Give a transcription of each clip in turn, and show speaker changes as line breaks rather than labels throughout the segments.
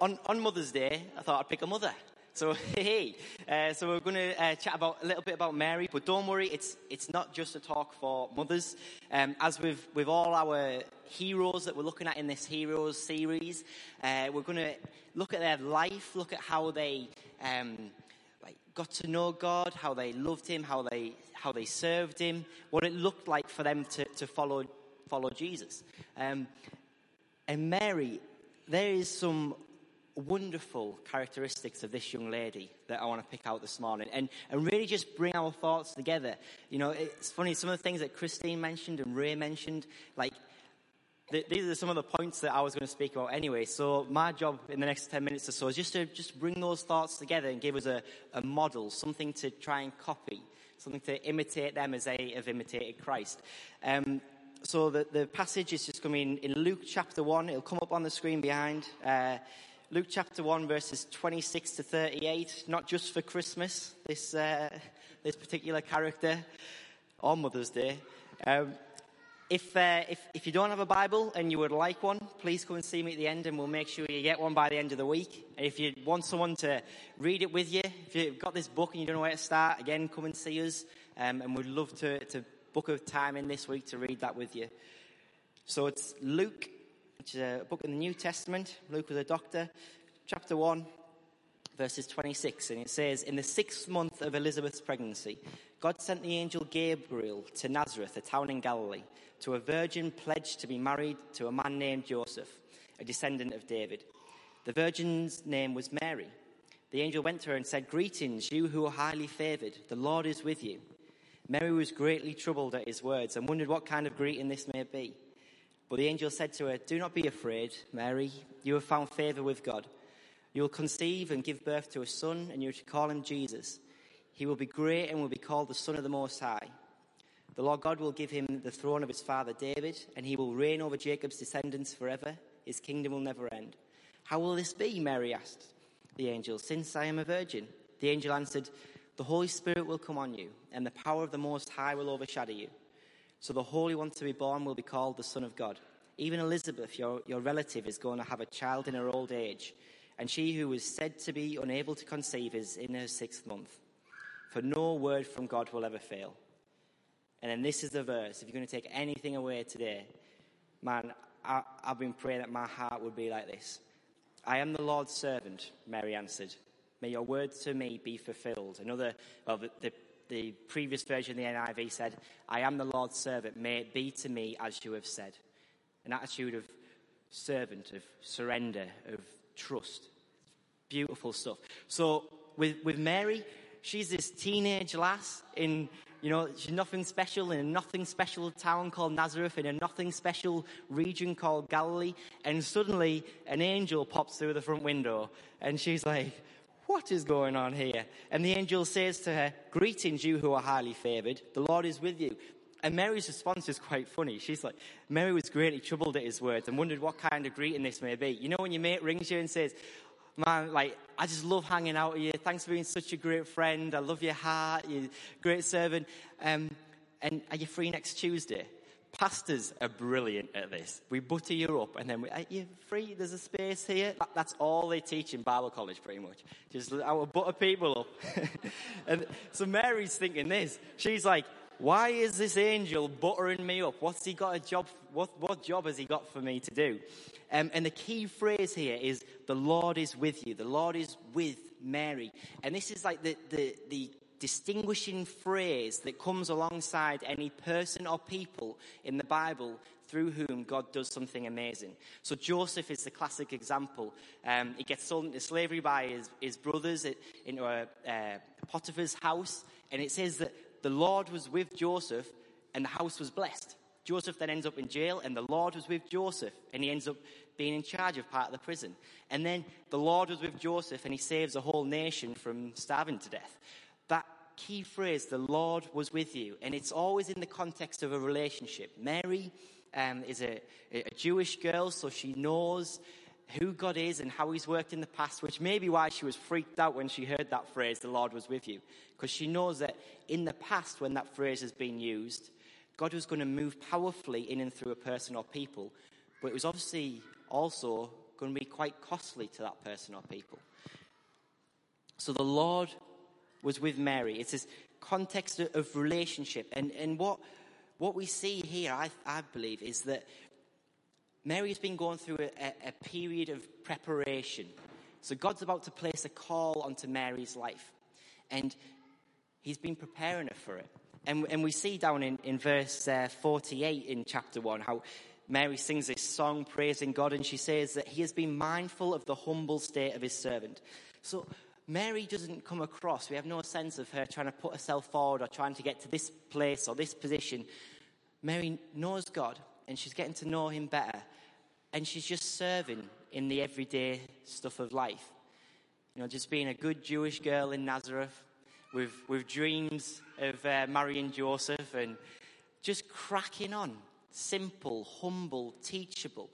on, on Mother's Day, I thought I'd pick a mother. So, hey, uh, so we're going to uh, chat about a little bit about Mary, but don't worry, it's it's not just a talk for mothers. Um, as with with all our heroes that we're looking at in this heroes series, uh, we're going to look at their life, look at how they um, like got to know God, how they loved Him, how they how they served Him, what it looked like for them to to follow follow Jesus. Um, and Mary, there is some wonderful characteristics of this young lady that I want to pick out this morning and, and really just bring our thoughts together. You know, it's funny, some of the things that Christine mentioned and Ray mentioned, like, th- these are some of the points that I was going to speak about anyway. So my job in the next 10 minutes or so is just to just bring those thoughts together and give us a, a model, something to try and copy, something to imitate them as they have imitated Christ. Um, so the, the passage is just coming in Luke chapter 1. It'll come up on the screen behind. Uh, Luke chapter 1, verses 26 to 38, not just for Christmas, this, uh, this particular character, on Mother's Day. Um, if, uh, if, if you don't have a Bible and you would like one, please come and see me at the end and we'll make sure you get one by the end of the week. If you want someone to read it with you, if you've got this book and you don't know where to start, again, come and see us. Um, and we'd love to, to book a time in this week to read that with you. So it's Luke which is a book in the New Testament. Luke was a doctor. Chapter 1, verses 26. And it says, In the sixth month of Elizabeth's pregnancy, God sent the angel Gabriel to Nazareth, a town in Galilee, to a virgin pledged to be married to a man named Joseph, a descendant of David. The virgin's name was Mary. The angel went to her and said, Greetings, you who are highly favored. The Lord is with you. Mary was greatly troubled at his words and wondered what kind of greeting this may be. But the angel said to her, Do not be afraid, Mary. You have found favor with God. You will conceive and give birth to a son, and you are to call him Jesus. He will be great and will be called the Son of the Most High. The Lord God will give him the throne of his father David, and he will reign over Jacob's descendants forever. His kingdom will never end. How will this be? Mary asked the angel, since I am a virgin. The angel answered, The Holy Spirit will come on you, and the power of the Most High will overshadow you. So the Holy One to be born will be called the Son of God. Even Elizabeth, your, your relative, is going to have a child in her old age, and she who was said to be unable to conceive is in her sixth month. For no word from God will ever fail. And then this is the verse. If you're going to take anything away today, man, I, I've been praying that my heart would be like this. I am the Lord's servant, Mary answered. May your word to me be fulfilled. Another, well, the, the the previous version of the NIV said, I am the Lord's servant, may it be to me as you have said. An attitude of servant, of surrender, of trust. Beautiful stuff. So with, with Mary, she's this teenage lass in, you know, she's nothing special in a nothing special town called Nazareth, in a nothing special region called Galilee, and suddenly an angel pops through the front window, and she's like, what is going on here? And the angel says to her, Greetings, you who are highly favored. The Lord is with you. And Mary's response is quite funny. She's like, Mary was greatly troubled at his words and wondered what kind of greeting this may be. You know, when your mate rings you and says, Man, like, I just love hanging out with you. Thanks for being such a great friend. I love your heart. You're a great servant. Um, and are you free next Tuesday? Pastors are brilliant at this. We butter you up and then we, are you free? There's a space here. That's all they teach in Bible college pretty much. Just I will butter people up. and so Mary's thinking this. She's like, why is this angel buttering me up? What's he got a job? What, what job has he got for me to do? Um, and the key phrase here is the Lord is with you. The Lord is with Mary. And this is like the, the, the distinguishing phrase that comes alongside any person or people in the Bible through whom God does something amazing. So Joseph is the classic example. Um, he gets sold into slavery by his, his brothers into a, uh, Potiphar's house, and it says that the Lord was with Joseph and the house was blessed. Joseph then ends up in jail, and the Lord was with Joseph, and he ends up being in charge of part of the prison. And then the Lord was with Joseph, and he saves a whole nation from starving to death key phrase, the Lord was with you. And it's always in the context of a relationship. Mary um, is a, a Jewish girl, so she knows who God is and how He's worked in the past, which may be why she was freaked out when she heard that phrase, the Lord was with you. Because she knows that in the past, when that phrase has been used, God was going to move powerfully in and through a person or people. But it was obviously also going to be quite costly to that person or people. So the Lord was with Mary. It's this context of relationship. And, and what, what we see here, I, I believe, is that Mary's been going through a, a, period of preparation. So God's about to place a call onto Mary's life. And he's been preparing her for it. And, and we see down in, in verse uh, 48 in chapter 1 how Mary sings this song praising God, and she says that he has been mindful of the humble state of his servant. So Mary doesn't come across, we have no sense of her trying to put herself forward or trying to get to this place or this position. Mary knows God and she's getting to know him better. And she's just serving in the everyday stuff of life. You know, just being a good Jewish girl in Nazareth with, with dreams of uh, marrying Joseph and just cracking on. Simple, humble, teachable.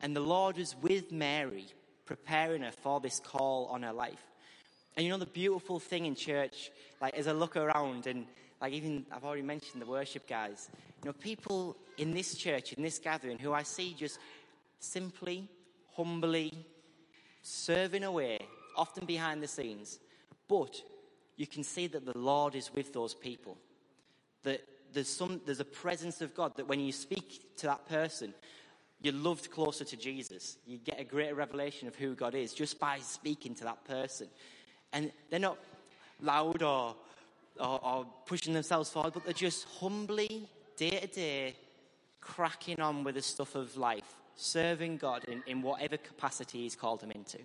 And the Lord was with Mary, preparing her for this call on her life. And you know, the beautiful thing in church, like as I look around and like even I've already mentioned the worship guys, you know, people in this church, in this gathering, who I see just simply, humbly serving away, often behind the scenes. But you can see that the Lord is with those people. That there's some there's a presence of God that when you speak to that person, you're loved closer to Jesus. You get a greater revelation of who God is just by speaking to that person. And they're not loud or, or, or pushing themselves forward, but they're just humbly, day to day, cracking on with the stuff of life, serving God in, in whatever capacity He's called them into.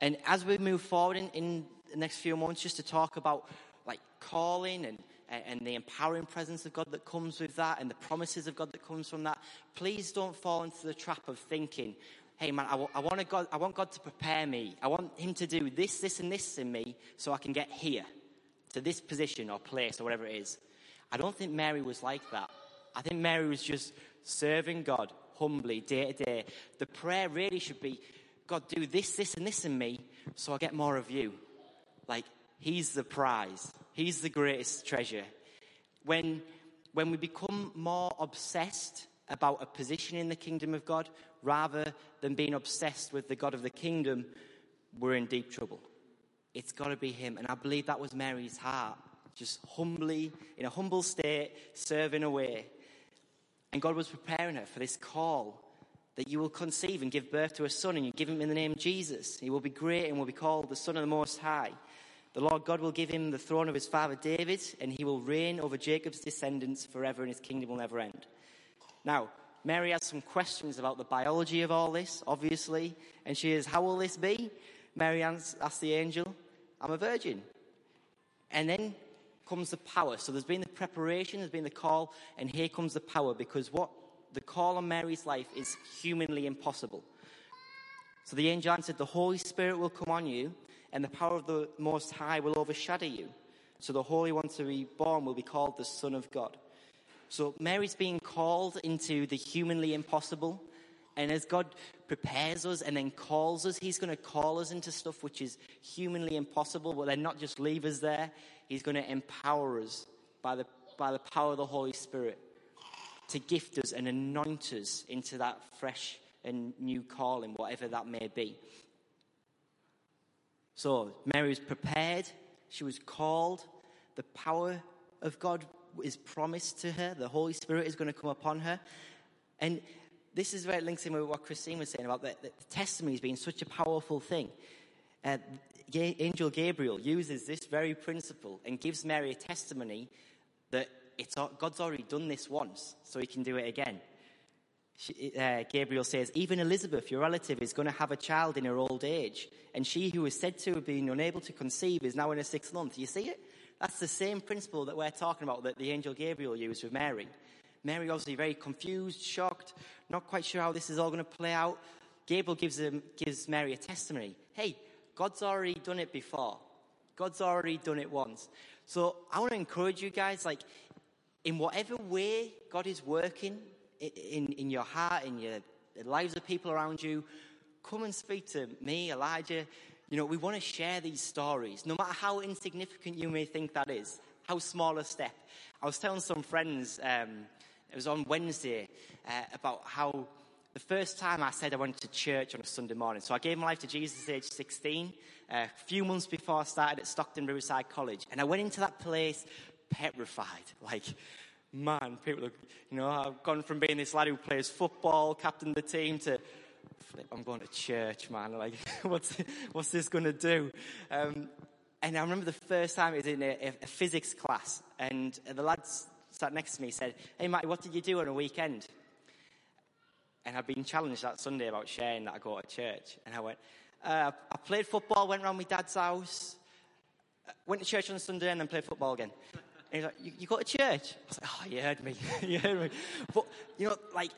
And as we move forward in, in the next few months, just to talk about like calling and, and the empowering presence of God that comes with that and the promises of God that comes from that, please don't fall into the trap of thinking, hey man, I, w- I, want God, I want God to prepare me. I want Him to do this, this, and this in me so I can get here to this position or place or whatever it is. I don't think Mary was like that. I think Mary was just serving God humbly day to day. The prayer really should be God, do this, this, and this in me so I get more of you. Like, He's the prize, He's the greatest treasure. When, when we become more obsessed about a position in the kingdom of God rather than being obsessed with the God of the kingdom, we're in deep trouble. It's got to be Him. And I believe that was Mary's heart, just humbly, in a humble state, serving away. And God was preparing her for this call that you will conceive and give birth to a son, and you give him in the name of Jesus. He will be great and will be called the Son of the Most High. The Lord God will give him the throne of his father David, and he will reign over Jacob's descendants forever, and his kingdom will never end. Now, Mary has some questions about the biology of all this, obviously, and she is, How will this be? Mary asks the angel, I'm a virgin. And then comes the power. So there's been the preparation, there's been the call, and here comes the power because what the call on Mary's life is humanly impossible. So the angel answered, The Holy Spirit will come on you, and the power of the Most High will overshadow you. So the Holy One to be born will be called the Son of God. So Mary's being called into the humanly impossible. And as God prepares us and then calls us, He's going to call us into stuff which is humanly impossible, but then not just leave us there. He's going to empower us by the, by the power of the Holy Spirit to gift us and anoint us into that fresh and new calling, whatever that may be. So Mary was prepared, she was called, the power of God is promised to her. The Holy Spirit is going to come upon her. And this is where it links in with what Christine was saying about the, the testimony being such a powerful thing. Uh, Angel Gabriel uses this very principle and gives Mary a testimony that it's, God's already done this once, so he can do it again. She, uh, Gabriel says, Even Elizabeth, your relative, is going to have a child in her old age, and she who was said to have been unable to conceive is now in her sixth month. You see it? That's the same principle that we're talking about that the angel Gabriel used with Mary. Mary obviously very confused, shocked, not quite sure how this is all going to play out. Gabriel gives, him, gives Mary a testimony. Hey, God's already done it before. God's already done it once. So I want to encourage you guys, like, in whatever way God is working in, in, your heart, in your the lives of people around you, come and speak to me, Elijah, you know, we want to share these stories, no matter how insignificant you may think that is, how small a step. I was telling some friends, um, it was on Wednesday, uh, about how the first time I said I went to church on a Sunday morning. So I gave my life to Jesus at age 16, uh, a few months before I started at Stockton Riverside College. And I went into that place petrified. Like, man, people are, you know, I've gone from being this lad who plays football, captain the team, to I'm going to church, man. Like, what's, what's this going to do? Um, and I remember the first time it was in a, a, physics class, and the lads sat next to me said, Hey, Matty, what did you do on a weekend? And I'd been challenged that Sunday about sharing that I go to church. And I went, uh, I played football, went around my dad's house, went to church on Sunday, and then played football again. And he's like, you, you go to church? I was like, oh, you heard me. you heard me. But, you know, like,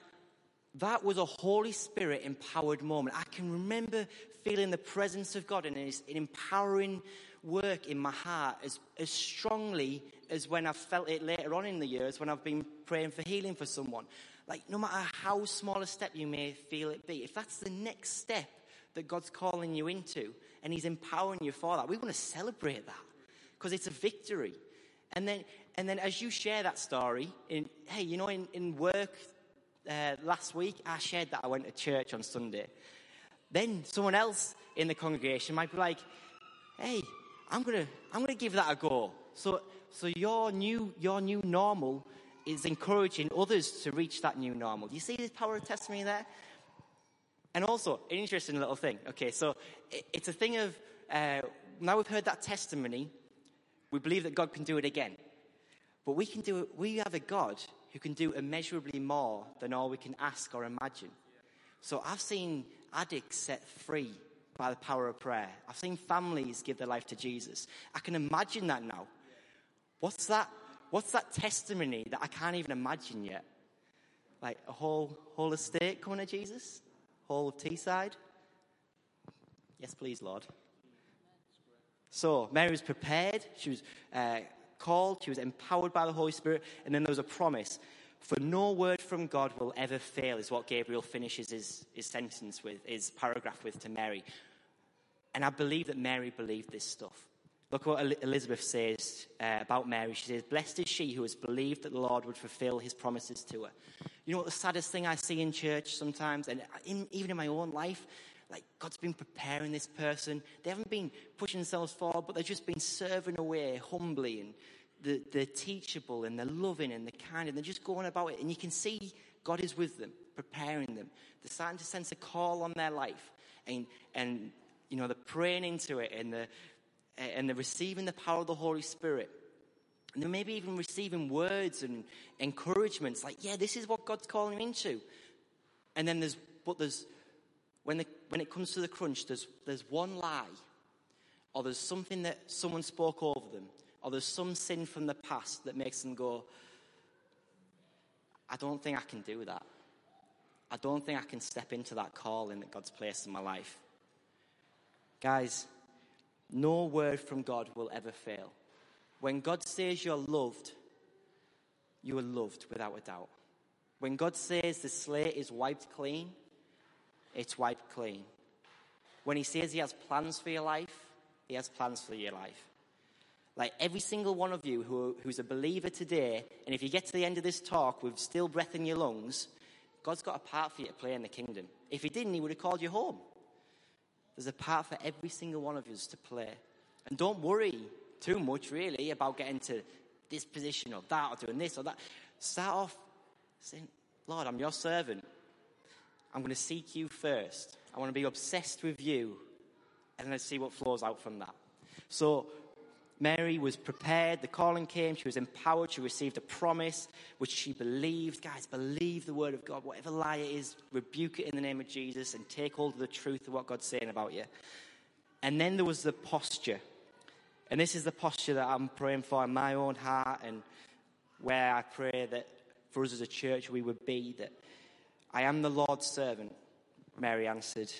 that was a Holy Spirit empowered moment. I can remember feeling the presence of God and His empowering work in my heart as, as strongly as when I've felt it later on in the years when I've been praying for healing for someone. Like, no matter how small a step you may feel it be, if that's the next step that God's calling you into and He's empowering you for that, we want to celebrate that because it's a victory. And then, and then as you share that story, in, hey, you know, in, in work uh, last week, I shared that I went to church on Sunday. Then someone else in the congregation might be like, hey, I'm gonna, I'm gonna give that a go. So, so your new, your new normal is encouraging others to reach that new normal. Do you see the power of testimony there? And also, an interesting little thing. Okay, so it's a thing of uh, now we've heard that testimony, we believe that God can do it again. But we can do it, we have a God who can do immeasurably more than all we can ask or imagine. So I've seen addicts set free by the power of prayer. I've seen families give their life to Jesus. I can imagine that now. What's that? What's that testimony that I can't even imagine yet? Like a whole whole estate coming to Jesus, whole of Teesside. Yes, please, Lord. So Mary was prepared. She was uh, called. She was empowered by the Holy Spirit, and then there was a promise. For no word from God will ever fail, is what Gabriel finishes his, his sentence with, his paragraph with to Mary. And I believe that Mary believed this stuff. Look what Elizabeth says uh, about Mary. She says, Blessed is she who has believed that the Lord would fulfill his promises to her. You know what the saddest thing I see in church sometimes, and in, even in my own life, like God's been preparing this person. They haven't been pushing themselves forward, but they've just been serving away humbly and they're, they're teachable and they're loving and they're kind and they're just going about it. And you can see God is with them, preparing them. They're starting to sense a call on their life. And, and you know, they're praying into it and they're, and they're receiving the power of the Holy Spirit. And they're maybe even receiving words and encouragements like, yeah, this is what God's calling me into. And then there's, but there's, when, the, when it comes to the crunch, there's, there's one lie, or there's something that someone spoke over them, or there's some sin from the past that makes them go, I don't think I can do that. I don't think I can step into that calling that God's placed in my life. Guys, no word from God will ever fail. When God says you're loved, you are loved without a doubt. When God says the slate is wiped clean, it's wiped clean. When He says He has plans for your life, He has plans for your life. Like every single one of you who, who's a believer today, and if you get to the end of this talk with still breath in your lungs, God's got a part for you to play in the kingdom. If He didn't, He would have called you home. There's a part for every single one of us to play. And don't worry too much, really, about getting to this position or that or doing this or that. Start off saying, Lord, I'm your servant. I'm going to seek you first. I want to be obsessed with you. And let's see what flows out from that. So Mary was prepared. The calling came. She was empowered. She received a promise, which she believed. Guys, believe the word of God. Whatever lie it is, rebuke it in the name of Jesus and take hold of the truth of what God's saying about you. And then there was the posture. And this is the posture that I'm praying for in my own heart and where I pray that for us as a church we would be that I am the Lord's servant. Mary answered,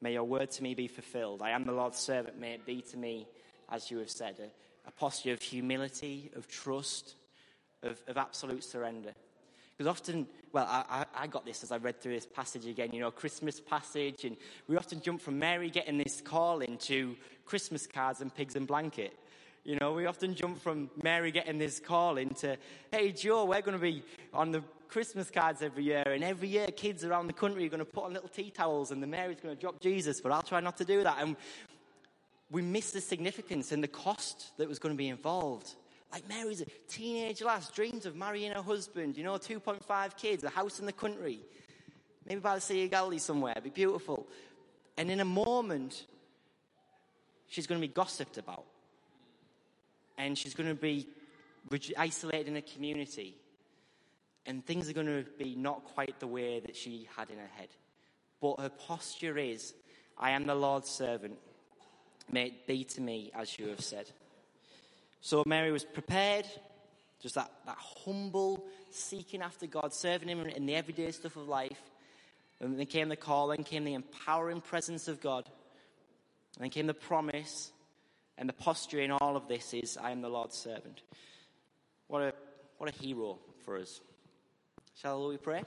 May your word to me be fulfilled. I am the Lord's servant. May it be to me as you have said, a, a posture of humility, of trust, of, of absolute surrender. Because often, well, I, I, got this as I read through this passage again, you know, Christmas passage, and we often jump from Mary getting this call into Christmas cards and pigs and blanket. You know, we often jump from Mary getting this call into, hey, Joe, we're going to be on the Christmas cards every year, and every year kids around the country are going to put on little tea towels, and the Mary's going to drop Jesus, but I'll try not to do that. And we miss the significance and the cost that was going to be involved. Like Mary's a teenage lass, dreams of marrying her husband, you know, 2.5 kids, a house in the country, maybe by the Sea of Galilee somewhere, it'd be beautiful. And in a moment, she's going to be gossiped about. And she's going to be isolated in a community. And things are going to be not quite the way that she had in her head. But her posture is, I am the Lord's servant. May it be to me as you have said. So Mary was prepared, just that, that humble seeking after God, serving Him in the everyday stuff of life. And then came the call, then came the empowering presence of God. And then came the promise, and the posture in all of this is, I am the Lord's servant. What a, what a hero for us. Shall we pray?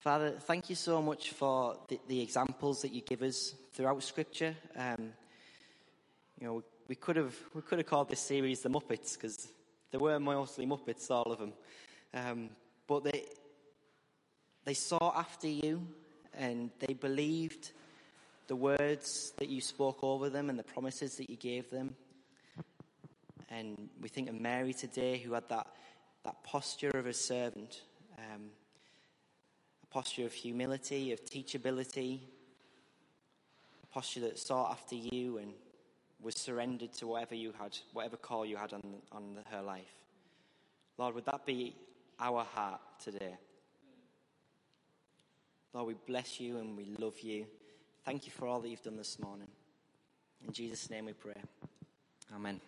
Father, thank you so much for the, the examples that you give us throughout Scripture. Um, you know, we could have we could have called this series the Muppets because there were mostly Muppets, all of them. Um, but they they sought after you and they believed the words that you spoke over them and the promises that you gave them. And we think of Mary today, who had that that posture of a servant. Um, posture of humility, of teachability, a posture that sought after you and was surrendered to whatever you had, whatever call you had on, on her life. Lord, would that be our heart today? Lord, we bless you and we love you. Thank you for all that you've done this morning. In Jesus' name we pray. Amen.